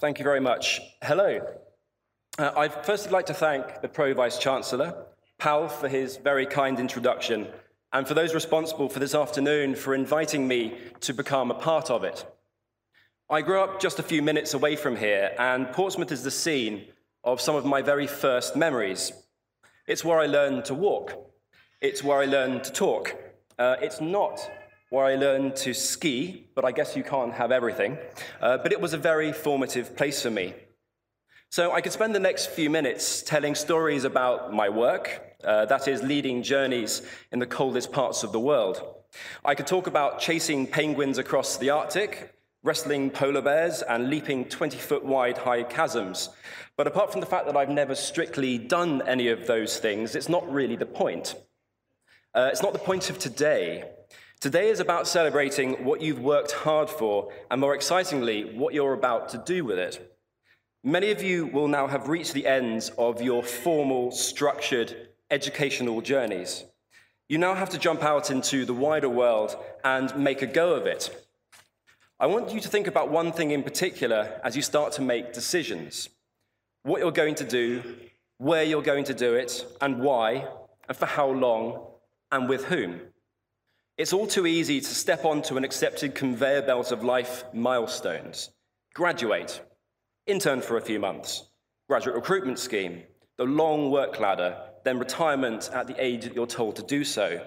Thank you very much. Hello. Uh, I'd like to thank the Pro Vice Chancellor, Pal, for his very kind introduction, and for those responsible for this afternoon for inviting me to become a part of it. I grew up just a few minutes away from here, and Portsmouth is the scene of some of my very first memories. It's where I learned to walk, it's where I learned to talk. Uh, it's not where I learned to ski, but I guess you can't have everything. Uh, but it was a very formative place for me. So I could spend the next few minutes telling stories about my work, uh, that is, leading journeys in the coldest parts of the world. I could talk about chasing penguins across the Arctic, wrestling polar bears, and leaping 20 foot wide high chasms. But apart from the fact that I've never strictly done any of those things, it's not really the point. Uh, it's not the point of today. Today is about celebrating what you've worked hard for, and more excitingly, what you're about to do with it. Many of you will now have reached the ends of your formal, structured educational journeys. You now have to jump out into the wider world and make a go of it. I want you to think about one thing in particular as you start to make decisions what you're going to do, where you're going to do it, and why, and for how long, and with whom. It's all too easy to step onto an accepted conveyor belt of life milestones. Graduate, intern for a few months, graduate recruitment scheme, the long work ladder, then retirement at the age that you're told to do so.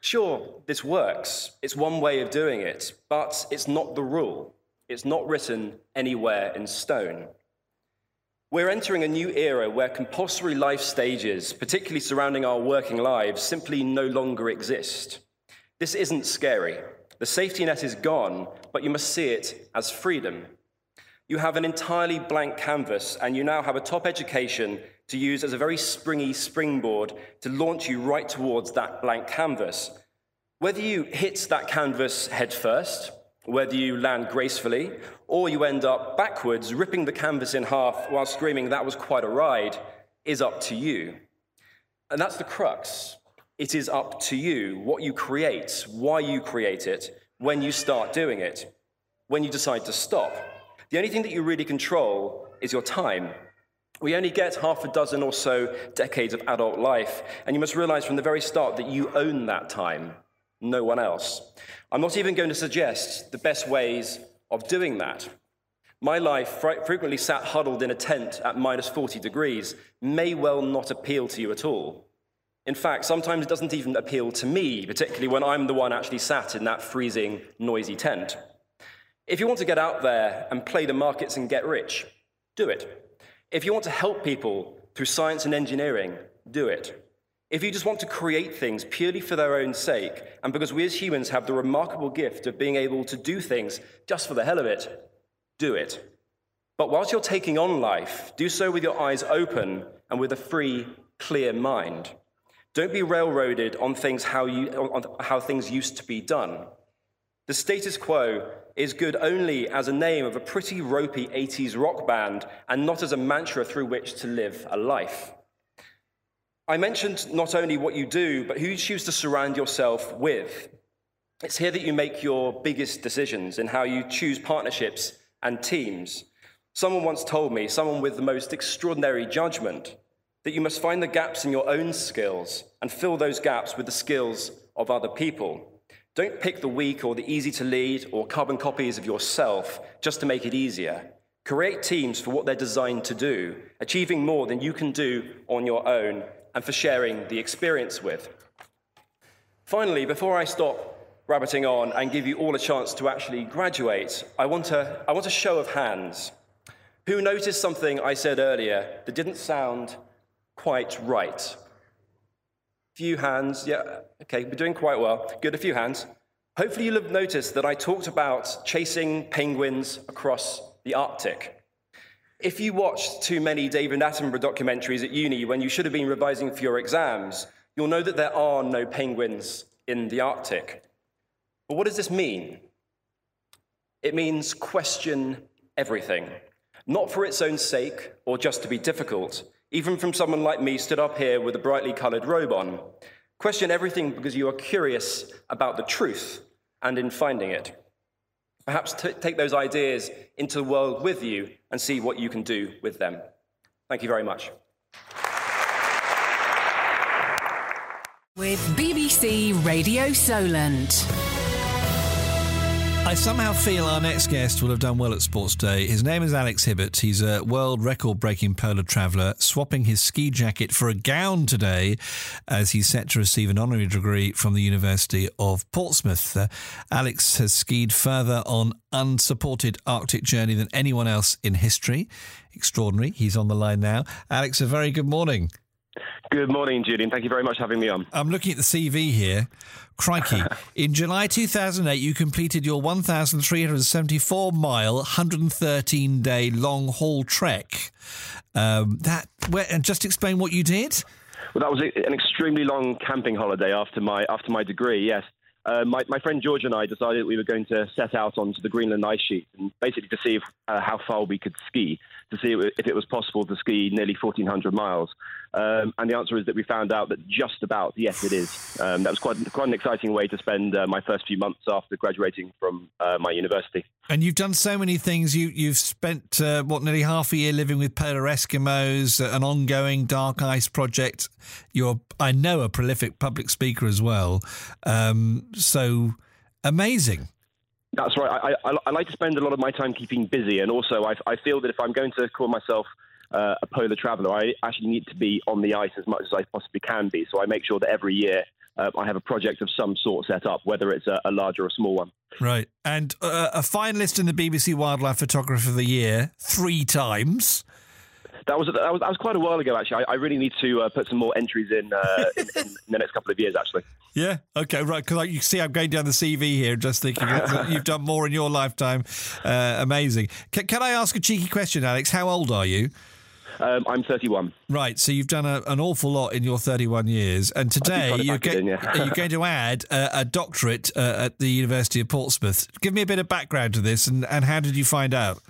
Sure, this works. It's one way of doing it, but it's not the rule. It's not written anywhere in stone. We're entering a new era where compulsory life stages, particularly surrounding our working lives, simply no longer exist. This isn't scary. The safety net is gone, but you must see it as freedom. You have an entirely blank canvas, and you now have a top education to use as a very springy springboard to launch you right towards that blank canvas. Whether you hit that canvas head first, whether you land gracefully, or you end up backwards, ripping the canvas in half while screaming, that was quite a ride, is up to you. And that's the crux. It is up to you what you create, why you create it, when you start doing it, when you decide to stop. The only thing that you really control is your time. We only get half a dozen or so decades of adult life, and you must realize from the very start that you own that time, no one else. I'm not even going to suggest the best ways of doing that. My life, frequently sat huddled in a tent at minus 40 degrees, may well not appeal to you at all. In fact, sometimes it doesn't even appeal to me, particularly when I'm the one actually sat in that freezing, noisy tent. If you want to get out there and play the markets and get rich, do it. If you want to help people through science and engineering, do it. If you just want to create things purely for their own sake, and because we as humans have the remarkable gift of being able to do things just for the hell of it, do it. But whilst you're taking on life, do so with your eyes open and with a free, clear mind. Don't be railroaded on things how, you, on how things used to be done. The status quo is good only as a name of a pretty ropey 80s rock band and not as a mantra through which to live a life. I mentioned not only what you do, but who you choose to surround yourself with. It's here that you make your biggest decisions in how you choose partnerships and teams. Someone once told me, someone with the most extraordinary judgment, that you must find the gaps in your own skills and fill those gaps with the skills of other people. Don't pick the weak or the easy to lead or carbon copies of yourself just to make it easier. Create teams for what they're designed to do, achieving more than you can do on your own, and for sharing the experience with. Finally, before I stop rabbiting on and give you all a chance to actually graduate, I want a, I want a show of hands. Who noticed something I said earlier that didn't sound quite right. Few hands, yeah, okay, we're doing quite well. Good, a few hands. Hopefully, you'll have noticed that I talked about chasing penguins across the Arctic. If you watched too many David Attenborough documentaries at uni when you should have been revising for your exams, you'll know that there are no penguins in the Arctic. But what does this mean? It means question everything, not for its own sake or just to be difficult, even from someone like me stood up here with a brightly coloured robe on. Question everything because you are curious about the truth and in finding it. Perhaps t- take those ideas into the world with you and see what you can do with them. Thank you very much. With BBC Radio Solent. I somehow feel our next guest will have done well at Sports Day. His name is Alex Hibbert. He's a world record breaking polar traveller, swapping his ski jacket for a gown today as he's set to receive an honorary degree from the University of Portsmouth. Uh, Alex has skied further on unsupported Arctic journey than anyone else in history. Extraordinary. He's on the line now. Alex, a very good morning. Good morning, Julian. Thank you very much for having me on. I'm looking at the CV here. Crikey. In July 2008, you completed your 1,374 mile, 113 day long haul trek. Um, that where, And just explain what you did. Well, that was an extremely long camping holiday after my after my degree. Yes, uh, my, my friend George and I decided we were going to set out onto the Greenland ice sheet and basically to see if, uh, how far we could ski, to see if it was possible to ski nearly 1,400 miles. Um, and the answer is that we found out that just about, yes, it is. Um, that was quite, quite an exciting way to spend uh, my first few months after graduating from uh, my university. And you've done so many things. You, you've spent, uh, what, nearly half a year living with polar Eskimos, uh, an ongoing dark ice project. You're, I know, a prolific public speaker as well. Um, so amazing. That's right. I, I, I, like to spend a lot of my time keeping busy, and also I, I feel that if I'm going to call myself uh, a polar traveller, I actually need to be on the ice as much as I possibly can be. So I make sure that every year uh, I have a project of some sort set up, whether it's a, a large or a small one. Right, and uh, a finalist in the BBC Wildlife Photographer of the Year three times. That was, that was that was quite a while ago. Actually, I, I really need to uh, put some more entries in, uh, in, in, the next couple of years. Actually. Yeah. Okay. Right. Because like, you see, I'm going down the CV here, just thinking you've done more in your lifetime. Uh, amazing. Can, can I ask a cheeky question, Alex? How old are you? Um, I'm 31. Right, so you've done a, an awful lot in your 31 years, and today you're, in, yeah. you're, going to add a, a doctorate uh, at the University of Portsmouth. Give me a bit of background to this, and, and how did you find out?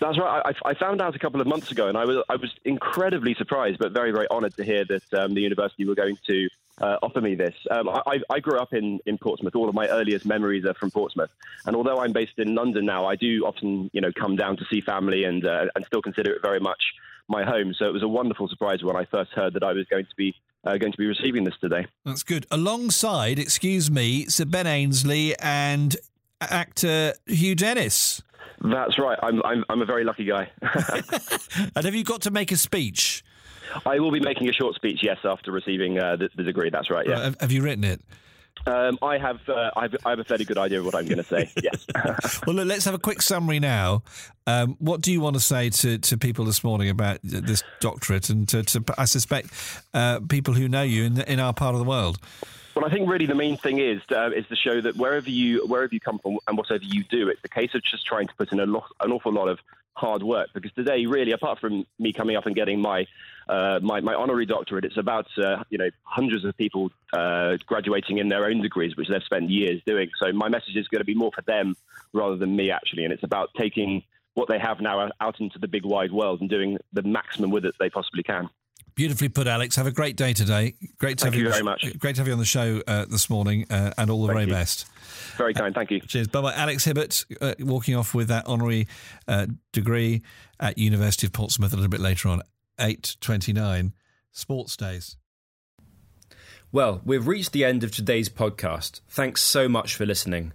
That's right. I, I, found out a couple of months ago, and I was I was incredibly surprised, but very very honoured to hear that um, the university were going to uh, offer me this. Um, I, I, grew up in, in Portsmouth. All of my earliest memories are from Portsmouth, and although I'm based in London now, I do often you know come down to see family and uh, and still consider it very much my home. So it was a wonderful surprise when I first heard that I was going to be uh, going to be receiving this today. That's good. Alongside, excuse me, Sir Ben Ainslie and actor Hugh Dennis. That's right. I'm I'm, I'm a very lucky guy. and have you got to make a speech? I will be making a short speech, yes, after receiving uh, the, the, degree. That's right. Yeah. have you written it? Um, I have uh, I have I have a fairly good idea of what I'm going to say. Yes. well, look, let's have a quick summary now. Um, what do you want to say to, to people this morning about this doctorate and to, to I suspect uh, people who know you in in our part of the world? Well, I think really the main thing is uh, is to show that wherever you wherever you come from and whatever you do, it's a case of just trying to put in a lot, an awful lot of hard work. Because today, really, apart from me coming up and getting my uh, my, my honorary doctorate, it's about uh, you know hundreds of people uh, graduating in their own degrees, which they've spent years doing. So my message is going to be more for them rather than me, actually, and it's about taking what they have now out into the big wide world and doing the maximum with it they possibly can. Beautifully put, Alex. Have a great day today. Great to thank have you, you very much. Great to have you on the show uh, this morning, uh, and all the thank very you. best. Very kind. Thank you. Cheers. Bye bye. Alex Hibbert uh, walking off with that honorary uh, degree at University of Portsmouth a little bit later on. Eight twenty nine. Sports days. Well, we've reached the end of today's podcast. Thanks so much for listening.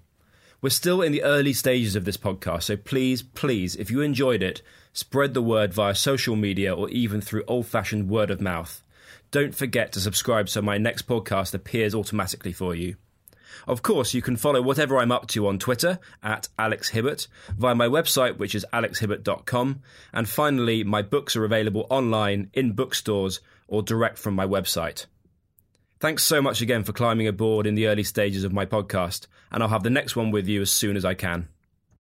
We're still in the early stages of this podcast, so please, please, if you enjoyed it, spread the word via social media or even through old fashioned word of mouth. Don't forget to subscribe so my next podcast appears automatically for you. Of course, you can follow whatever I'm up to on Twitter at Alex Hibbert, via my website, which is alexhibbert.com, and finally, my books are available online in bookstores or direct from my website. Thanks so much again for climbing aboard in the early stages of my podcast, and I'll have the next one with you as soon as I can.